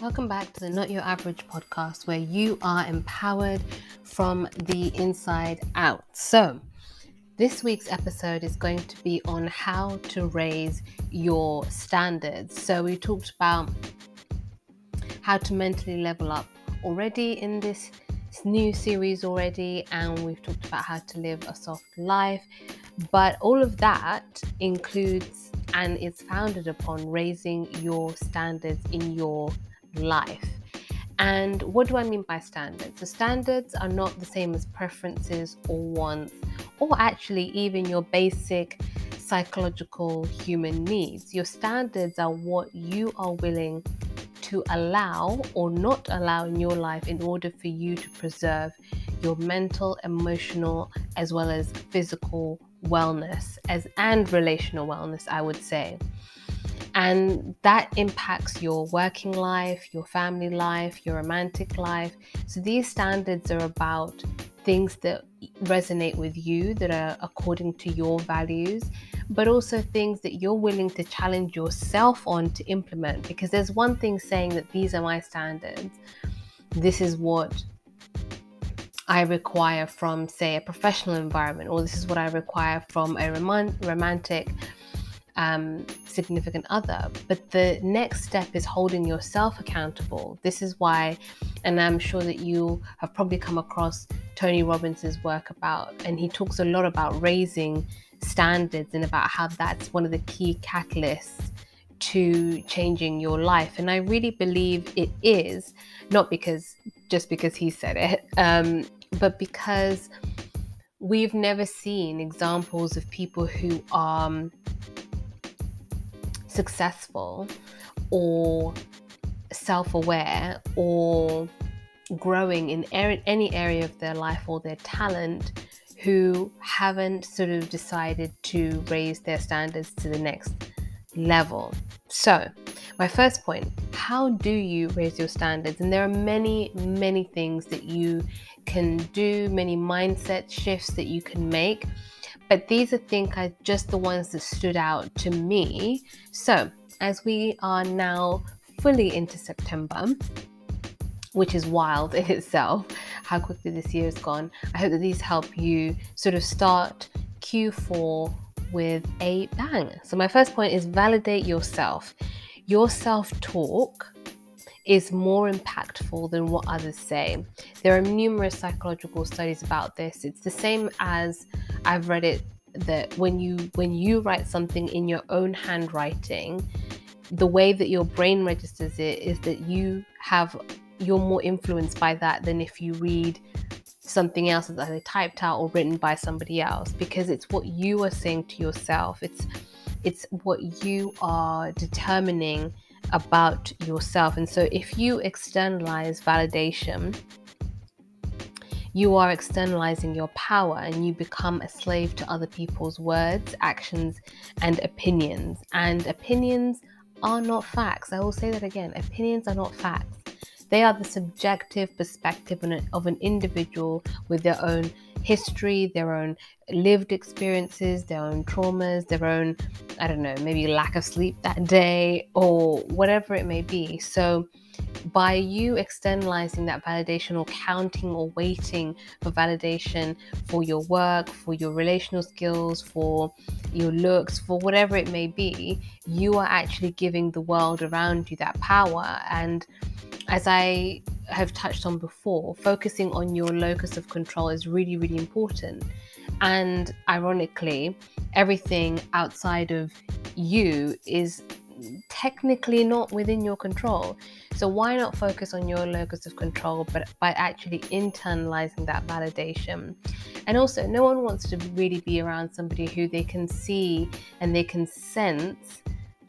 Welcome back to the Not Your Average podcast, where you are empowered from the inside out. So, this week's episode is going to be on how to raise your standards. So, we talked about how to mentally level up already in this new series already, and we've talked about how to live a soft life. But all of that includes and is founded upon raising your standards in your life. And what do I mean by standards? The standards are not the same as preferences or wants, or actually even your basic psychological human needs. Your standards are what you are willing to allow or not allow in your life in order for you to preserve your mental, emotional, as well as physical wellness as and relational wellness, I would say. And that impacts your working life, your family life, your romantic life. So these standards are about things that resonate with you, that are according to your values, but also things that you're willing to challenge yourself on to implement. Because there's one thing saying that these are my standards, this is what I require from, say, a professional environment, or this is what I require from a romantic um, significant other. But the next step is holding yourself accountable. This is why, and I'm sure that you have probably come across Tony Robbins' work about, and he talks a lot about raising standards and about how that's one of the key catalysts to changing your life. And I really believe it is, not because just because he said it, um, but because we've never seen examples of people who are successful or self aware or growing in any area of their life or their talent who haven't sort of decided to raise their standards to the next level. So, my first point how do you raise your standards? And there are many, many things that you can do, many mindset shifts that you can make. But these I think are just the ones that stood out to me. So, as we are now fully into September, which is wild in itself, how quickly this year has gone. I hope that these help you sort of start Q4 with a bang. So, my first point is validate yourself. Your self talk is more impactful than what others say. There are numerous psychological studies about this. It's the same as I've read it that when you when you write something in your own handwriting, the way that your brain registers it is that you have you're more influenced by that than if you read something else that's either typed out or written by somebody else because it's what you are saying to yourself it's it's what you are determining about yourself and so if you externalize validation you are externalizing your power and you become a slave to other people's words, actions, and opinions. And opinions are not facts. I will say that again opinions are not facts. They are the subjective perspective of an individual with their own history, their own lived experiences, their own traumas, their own, I don't know, maybe lack of sleep that day or whatever it may be. So, by you externalizing that validation or counting or waiting for validation for your work, for your relational skills, for your looks, for whatever it may be, you are actually giving the world around you that power. And as I have touched on before, focusing on your locus of control is really, really important. And ironically, everything outside of you is technically not within your control. So why not focus on your locus of control, but by actually internalizing that validation? And also, no one wants to really be around somebody who they can see and they can sense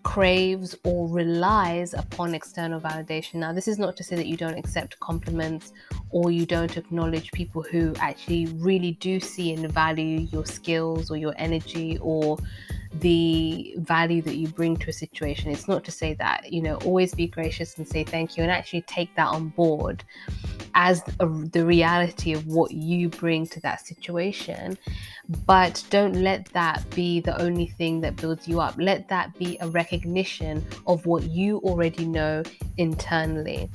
craves or relies upon external validation. Now, this is not to say that you don't accept compliments or you don't acknowledge people who actually really do see and value your skills or your energy or the value that you bring to a situation. It's not to say that, you know, always be gracious and say thank you and actually take that on board. As a, the reality of what you bring to that situation. But don't let that be the only thing that builds you up. Let that be a recognition of what you already know internally.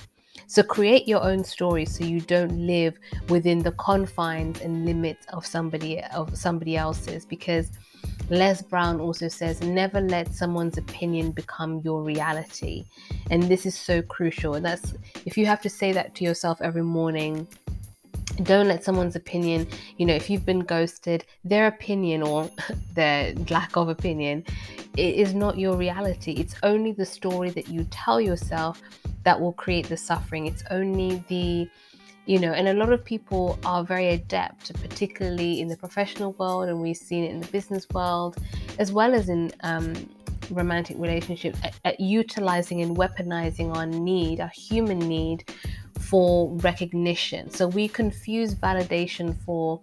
So create your own story so you don't live within the confines and limits of somebody of somebody else's because Les Brown also says, never let someone's opinion become your reality. And this is so crucial. And that's if you have to say that to yourself every morning, don't let someone's opinion, you know, if you've been ghosted, their opinion or their lack of opinion it is not your reality. It's only the story that you tell yourself that will create the suffering. It's only the you know, and a lot of people are very adept, particularly in the professional world, and we've seen it in the business world, as well as in um, romantic relationships, at, at utilizing and weaponizing our need, our human need for recognition. So we confuse validation for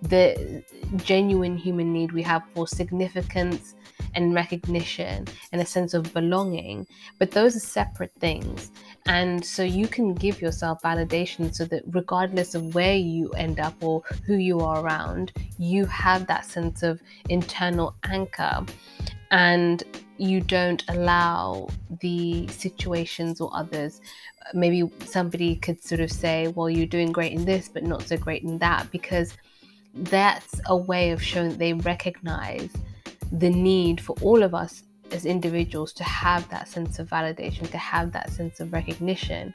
the genuine human need we have for significance and recognition and a sense of belonging. But those are separate things. And so you can give yourself validation so that regardless of where you end up or who you are around, you have that sense of internal anchor and you don't allow the situations or others. Maybe somebody could sort of say, Well, you're doing great in this, but not so great in that, because that's a way of showing they recognize the need for all of us as individuals to have that sense of validation, to have that sense of recognition.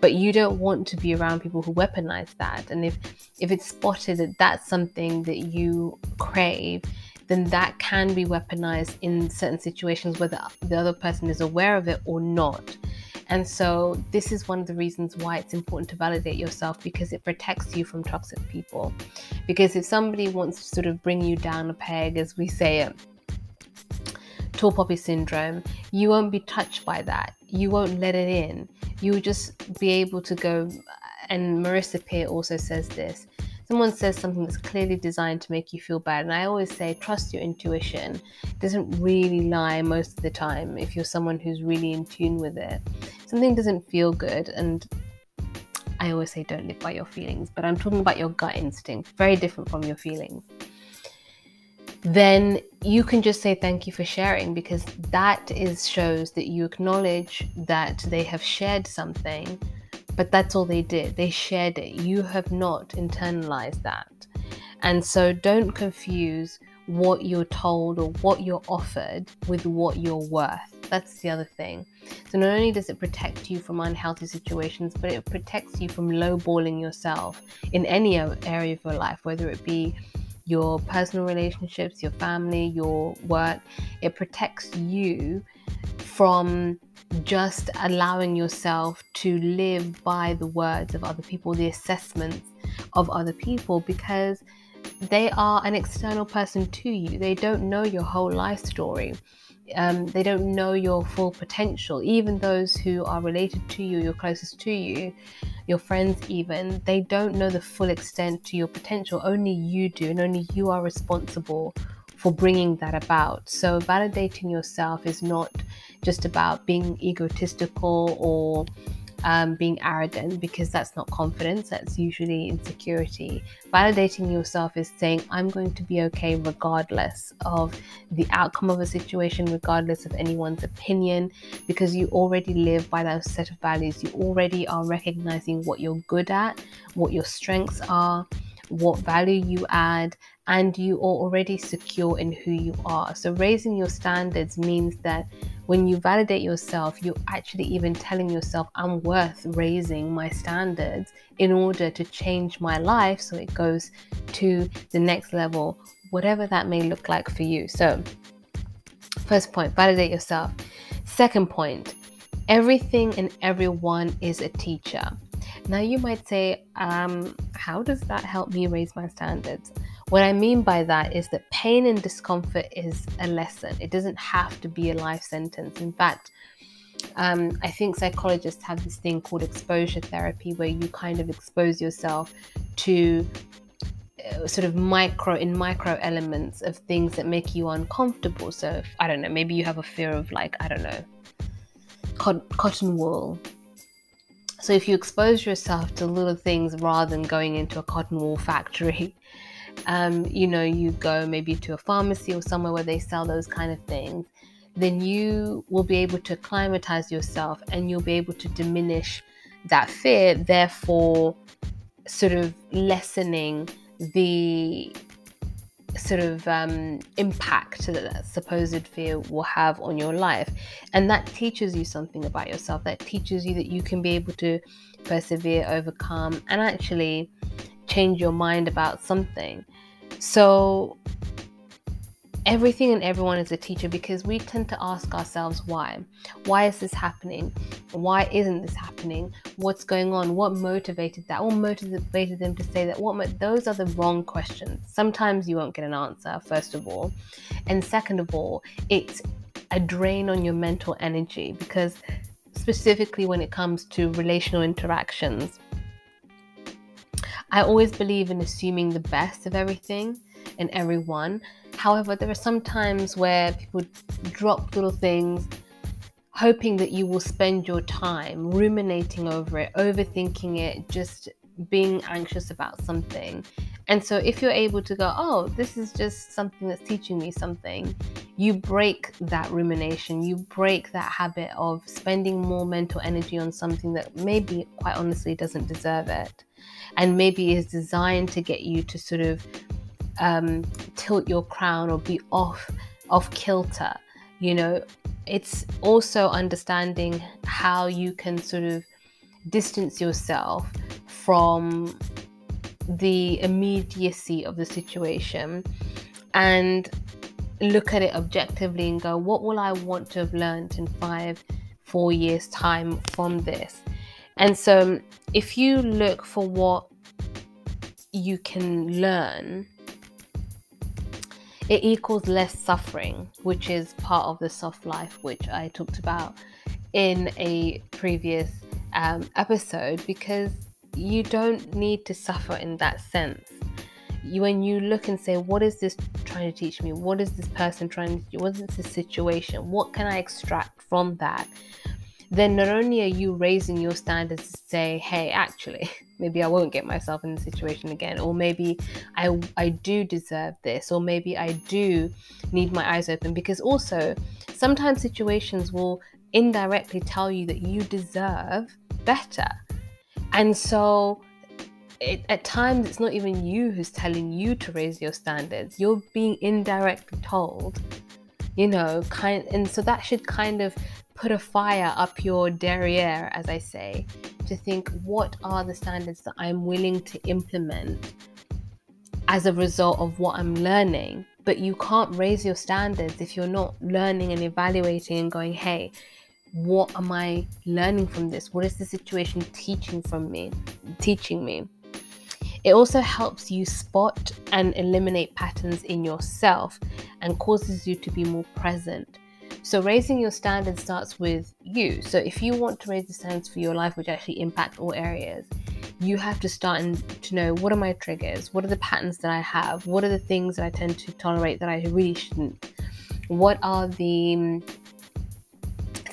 But you don't want to be around people who weaponize that. And if if it's spotted that that's something that you crave, then that can be weaponized in certain situations, whether the other person is aware of it or not. And so, this is one of the reasons why it's important to validate yourself because it protects you from toxic people. Because if somebody wants to sort of bring you down a peg, as we say it, tall poppy syndrome, you won't be touched by that. You won't let it in. You'll just be able to go. And Marissa Peer also says this someone says something that's clearly designed to make you feel bad. And I always say, trust your intuition. It doesn't really lie most of the time if you're someone who's really in tune with it. Something doesn't feel good, and I always say, don't live by your feelings, but I'm talking about your gut instinct, very different from your feelings. Then you can just say thank you for sharing because that is shows that you acknowledge that they have shared something but that's all they did. They shared it. You have not internalized that. And so don't confuse what you're told or what you're offered with what you're worth. That's the other thing. So not only does it protect you from unhealthy situations, but it protects you from lowballing yourself in any area of your life, whether it be your personal relationships, your family, your work. It protects you from just allowing yourself to live by the words of other people, the assessments of other people, because they are an external person to you. They don't know your whole life story. Um, they don't know your full potential. Even those who are related to you, you're closest to you, your friends, even, they don't know the full extent to your potential. Only you do, and only you are responsible for bringing that about. So, validating yourself is not just about being egotistical or um, being arrogant because that's not confidence, that's usually insecurity. Validating yourself is saying, I'm going to be okay regardless of the outcome of a situation, regardless of anyone's opinion, because you already live by that set of values. You already are recognizing what you're good at, what your strengths are, what value you add, and you are already secure in who you are. So, raising your standards means that when you validate yourself, you're actually even telling yourself, I'm worth raising my standards in order to change my life so it goes to the next level, whatever that may look like for you. So, first point, validate yourself. Second point, everything and everyone is a teacher. Now, you might say, um, How does that help me raise my standards? What I mean by that is that pain and discomfort is a lesson. It doesn't have to be a life sentence. In fact, um, I think psychologists have this thing called exposure therapy where you kind of expose yourself to uh, sort of micro in micro elements of things that make you uncomfortable. So, if, I don't know, maybe you have a fear of like, I don't know, cotton wool So if you expose yourself to little things rather than going into a cotton wool factory, um, you know, you go maybe to a pharmacy or somewhere where they sell those kind of things, then you will be able to acclimatize yourself and you'll be able to diminish that fear, therefore, sort of lessening the sort of um, impact that that supposed fear will have on your life. And that teaches you something about yourself. That teaches you that you can be able to persevere, overcome, and actually change your mind about something. So, everything and everyone is a teacher because we tend to ask ourselves why. Why is this happening? Why isn't this happening? What's going on? What motivated that? What motivated them to say that? What mo- those are the wrong questions. Sometimes you won't get an answer, first of all. And second of all, it's a drain on your mental energy because specifically when it comes to relational interactions, I always believe in assuming the best of everything and everyone. However, there are some times where people drop little things hoping that you will spend your time ruminating over it, overthinking it, just being anxious about something. And so, if you're able to go, oh, this is just something that's teaching me something, you break that rumination, you break that habit of spending more mental energy on something that maybe, quite honestly, doesn't deserve it. And maybe is designed to get you to sort of um, tilt your crown or be off off kilter. You know, it's also understanding how you can sort of distance yourself from the immediacy of the situation and look at it objectively and go, what will I want to have learned in five, four years' time from this? And so, if you look for what you can learn it equals less suffering, which is part of the soft life, which I talked about in a previous um, episode, because you don't need to suffer in that sense. You, when you look and say, What is this trying to teach me? What is this person trying to do? What is this situation? What can I extract from that? Then not only are you raising your standards to say, Hey, actually, maybe I won't get myself in the situation again, or maybe I I do deserve this, or maybe I do need my eyes open because also sometimes situations will indirectly tell you that you deserve better. And so it, at times it's not even you who's telling you to raise your standards. You're being indirectly told, you know, kind and so that should kind of put a fire up your derriere, as I say, to think what are the standards that I'm willing to implement as a result of what I'm learning. But you can't raise your standards if you're not learning and evaluating and going, hey, what am I learning from this? What is the situation teaching from me, teaching me? It also helps you spot and eliminate patterns in yourself and causes you to be more present so raising your standards starts with you. So if you want to raise the standards for your life, which actually impact all areas, you have to start to know what are my triggers, what are the patterns that I have, what are the things that I tend to tolerate that I really shouldn't, what are the mm,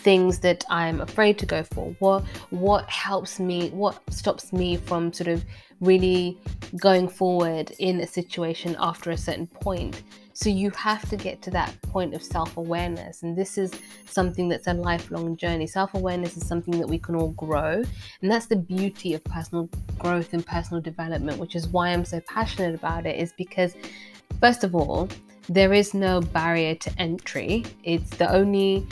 things that I'm afraid to go for, what what helps me, what stops me from sort of really going forward in a situation after a certain point. So you have to get to that point of self awareness. And this is something that's a lifelong journey. Self awareness is something that we can all grow. And that's the beauty of personal growth and personal development, which is why I'm so passionate about it, is because, first of all, there is no barrier to entry. It's the only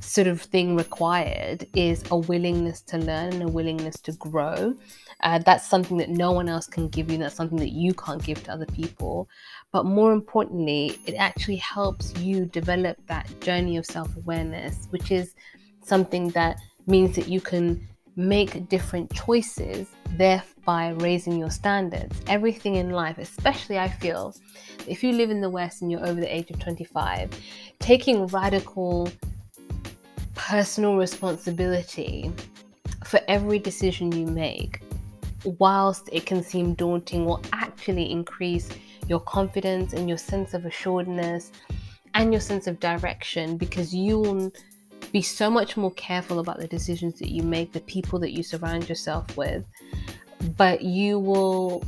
sort of thing required is a willingness to learn and a willingness to grow. Uh, that's something that no one else can give you. That's something that you can't give to other people. But more importantly, it actually helps you develop that journey of self awareness, which is something that means that you can make different choices, thereby raising your standards. Everything in life, especially I feel, if you live in the West and you're over the age of 25, taking radical personal responsibility for every decision you make, whilst it can seem daunting, will actually increase your confidence and your sense of assuredness and your sense of direction because you will be so much more careful about the decisions that you make, the people that you surround yourself with, but you will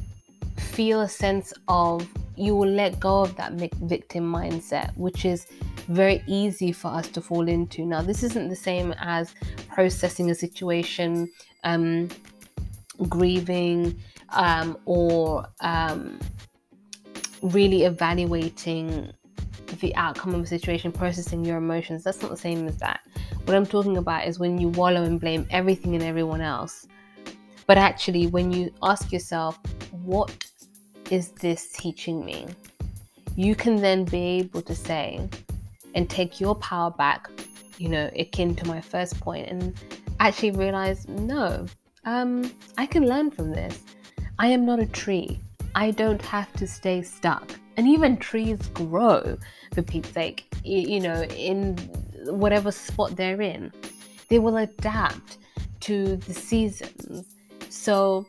feel a sense of you will let go of that victim mindset, which is very easy for us to fall into. Now, this isn't the same as processing a situation, um, grieving, um, or um, really evaluating the outcome of a situation, processing your emotions. That's not the same as that. What I'm talking about is when you wallow and blame everything and everyone else. But actually, when you ask yourself, what is this teaching me? You can then be able to say and take your power back, you know, akin to my first point, and actually realize no, um, I can learn from this. I am not a tree. I don't have to stay stuck. And even trees grow, for Pete's sake, you know, in whatever spot they're in. They will adapt to the seasons. So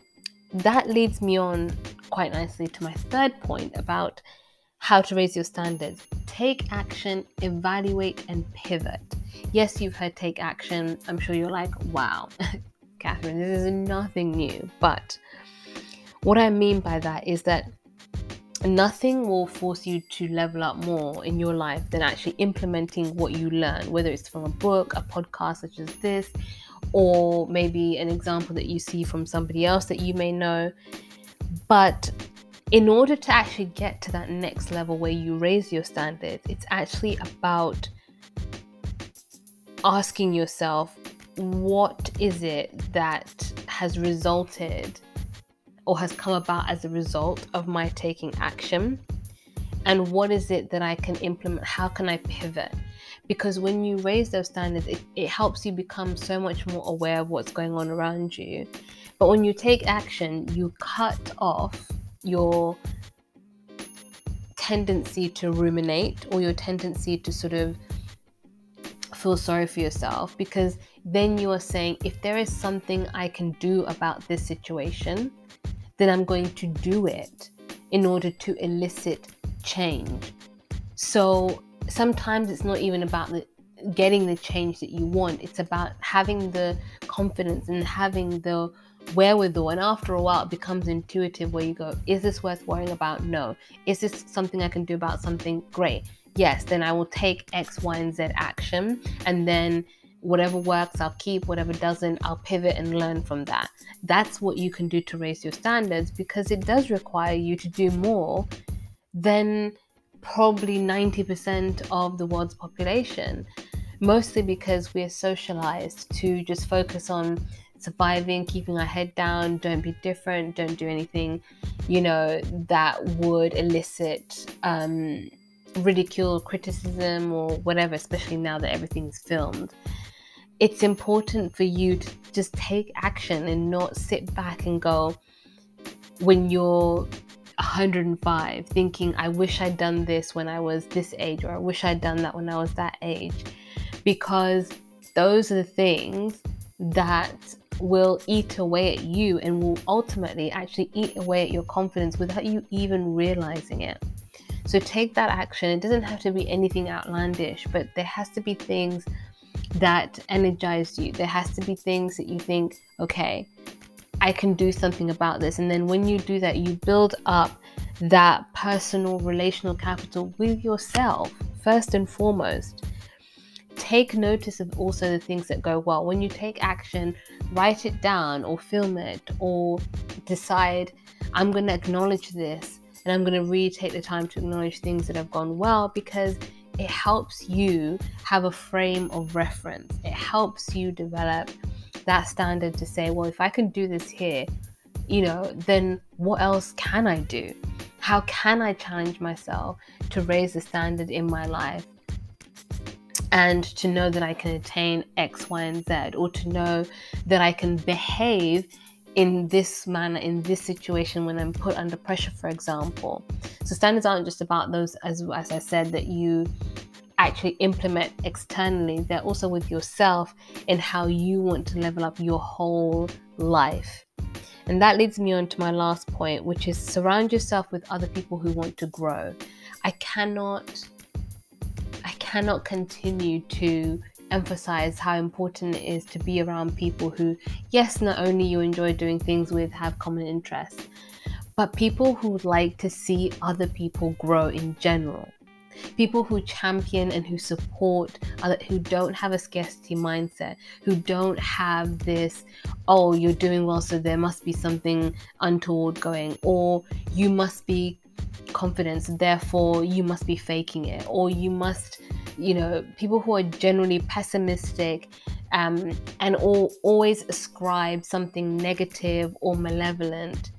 that leads me on quite nicely to my third point about how to raise your standards. Take action, evaluate, and pivot. Yes, you've heard take action. I'm sure you're like, wow, Catherine, this is nothing new. But what I mean by that is that nothing will force you to level up more in your life than actually implementing what you learn, whether it's from a book, a podcast such as this, or maybe an example that you see from somebody else that you may know. But in order to actually get to that next level where you raise your standards, it's actually about asking yourself, what is it that has resulted or has come about as a result of my taking action? And what is it that I can implement? How can I pivot? Because when you raise those standards, it, it helps you become so much more aware of what's going on around you. But when you take action, you cut off your tendency to ruminate or your tendency to sort of feel sorry for yourself because then you are saying if there is something I can do about this situation, then I'm going to do it in order to elicit change. So sometimes it's not even about the, getting the change that you want, it's about having the confidence and having the wherewithal. And after a while, it becomes intuitive where you go, Is this worth worrying about? No. Is this something I can do about something? Great. Yes, then I will take X, Y, and Z action. And then whatever works, I'll keep, whatever doesn't, I'll pivot and learn from that. That's what you can do to raise your standards because it does require you to do more than probably 90% of the world's population. Mostly because we're socialized to just focus on surviving, keeping our head down, don't be different, don't do anything, you know, that would elicit um, ridicule, criticism, or whatever, especially now that everything's filmed it's important for you to just take action and not sit back and go when you're 105 thinking i wish i'd done this when i was this age or i wish i'd done that when i was that age. Because those are the things that will eat away at you and will ultimately actually eat away at your confidence without you even realizing it. So take that action. It doesn't have to be anything outlandish but there has to be things that energize you. There has to be things that you think, okay, I can do something about this. And then when you do that, you build up that personal relational capital with yourself, first and foremost. Take notice of also the things that go well. When you take action, write it down or film it or decide, I'm going to acknowledge this and I'm going to really take the time to acknowledge things that have gone well because it helps you have a frame of reference. It helps you develop that standard to say, well, if I can do this here, you know, then what else can I do? How can I challenge myself to raise the standard in my life? And to know that I can attain X, Y, and Z, or to know that I can behave in this manner, in this situation when I'm put under pressure, for example. So standards aren't just about those, as, as I said, that you actually implement externally. They're also with yourself in how you want to level up your whole life. And that leads me on to my last point, which is surround yourself with other people who want to grow. I cannot I cannot continue to emphasize how important it is to be around people who, yes, not only you enjoy doing things with, have common interests, but people who like to see other people grow in general. People who champion and who support, who don't have a scarcity mindset, who don't have this, oh, you're doing well, so there must be something untoward going, or you must be confident, therefore you must be faking it, or you must, you know, people who are generally pessimistic um, and all, always ascribe something negative or malevolent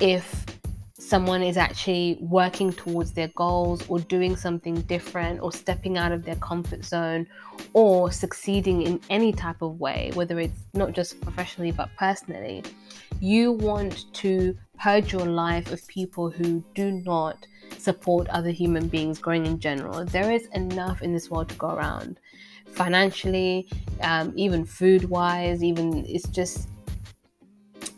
if someone is actually working towards their goals or doing something different or stepping out of their comfort zone or succeeding in any type of way, whether it's not just professionally but personally, you want to purge your life of people who do not support other human beings growing in general. There is enough in this world to go around financially, um, even food wise, even it's just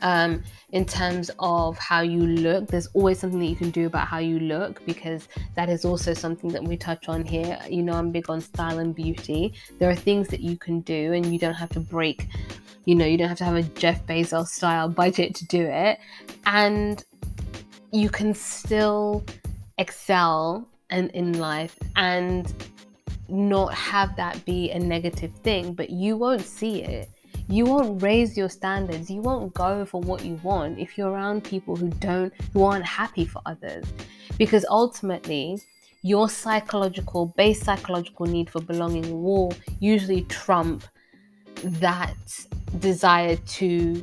um, in terms of how you look. There's always something that you can do about how you look because that is also something that we touch on here. You know, I'm big on style and beauty. There are things that you can do, and you don't have to break, you know, you don't have to have a Jeff Bezos style budget to do it. And you can still excel and in life and not have that be a negative thing, but you won't see it you won't raise your standards. You won't go for what you want if you're around people who don't who aren't happy for others. Because ultimately your psychological base psychological need for belonging will usually trump that desire to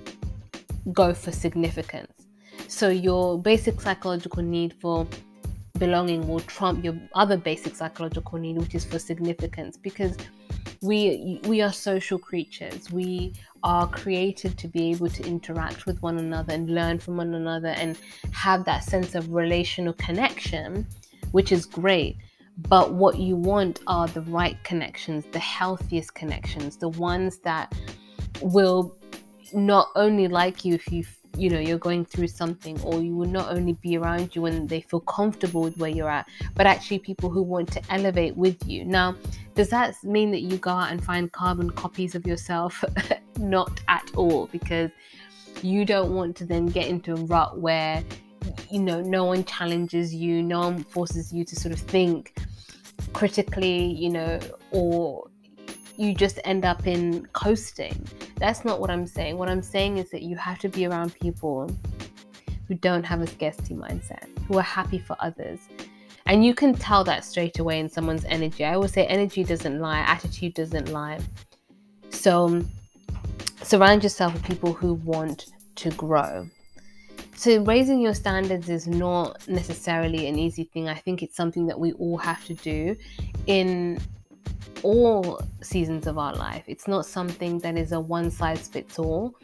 go for significance. So your basic psychological need for belonging will trump your other basic psychological need which is for significance. Because we we are social creatures. We are created to be able to interact with one another and learn from one another and have that sense of relational connection which is great. But what you want are the right connections the healthiest connections the ones that will not only like you if you you know you're going through something or you will not only be around you when they feel comfortable with where you're at but actually people who want to elevate with you. Now does that mean that you go out and find carbon copies of yourself not at all because you don't want to then get into a rut where you know no one challenges you no one forces you to sort of think critically you know or you just end up in coasting. That's not what I'm saying. What I'm saying is that you have to be around people who don't have a scarcity mindset, who are happy for others. And you can tell that straight away in someone's energy. I always say energy doesn't lie, attitude doesn't lie. So surround yourself with people who want to grow. So, raising your standards is not necessarily an easy thing. I think it's something that we all have to do in all seasons of our life. It's not something that is a one size fits all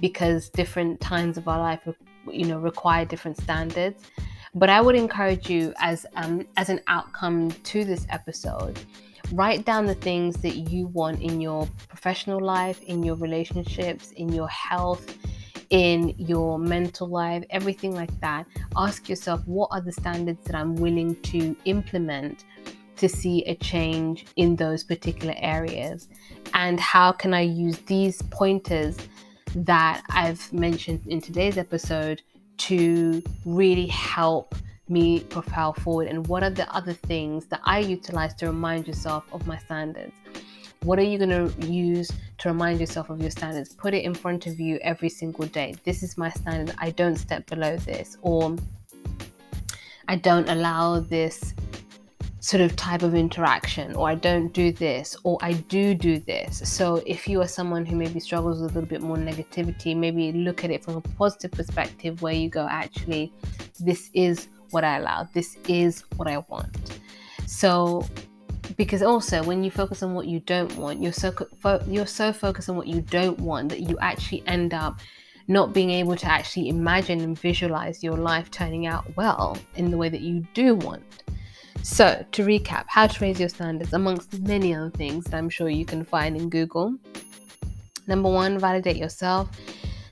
because different times of our life you know require different standards. But I would encourage you as um, as an outcome to this episode, write down the things that you want in your professional life, in your relationships, in your health, in your mental life, everything like that. Ask yourself what are the standards that I'm willing to implement to see a change in those particular areas? And how can I use these pointers that I've mentioned in today's episode to really help me propel forward? And what are the other things that I utilize to remind yourself of my standards? What are you going to use to remind yourself of your standards? Put it in front of you every single day. This is my standard. I don't step below this, or I don't allow this sort of type of interaction or I don't do this or I do do this. So if you are someone who maybe struggles with a little bit more negativity, maybe look at it from a positive perspective where you go, actually, this is what I allow, this is what I want. So because also when you focus on what you don't want, you're so fo- you're so focused on what you don't want that you actually end up not being able to actually imagine and visualize your life turning out well in the way that you do want. So, to recap, how to raise your standards, amongst many other things that I'm sure you can find in Google. Number one, validate yourself.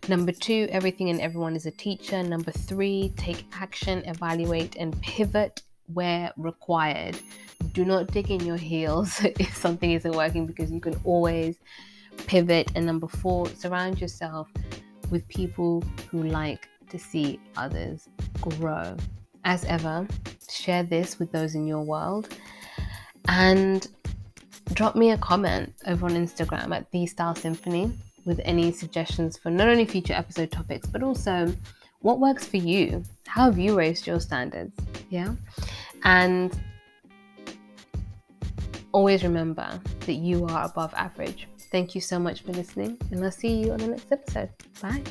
Number two, everything and everyone is a teacher. Number three, take action, evaluate, and pivot where required. Do not dig in your heels if something isn't working because you can always pivot. And number four, surround yourself with people who like to see others grow. As ever, share this with those in your world and drop me a comment over on Instagram at the Style Symphony with any suggestions for not only future episode topics but also what works for you. How have you raised your standards? Yeah. And always remember that you are above average. Thank you so much for listening, and I'll see you on the next episode. Bye.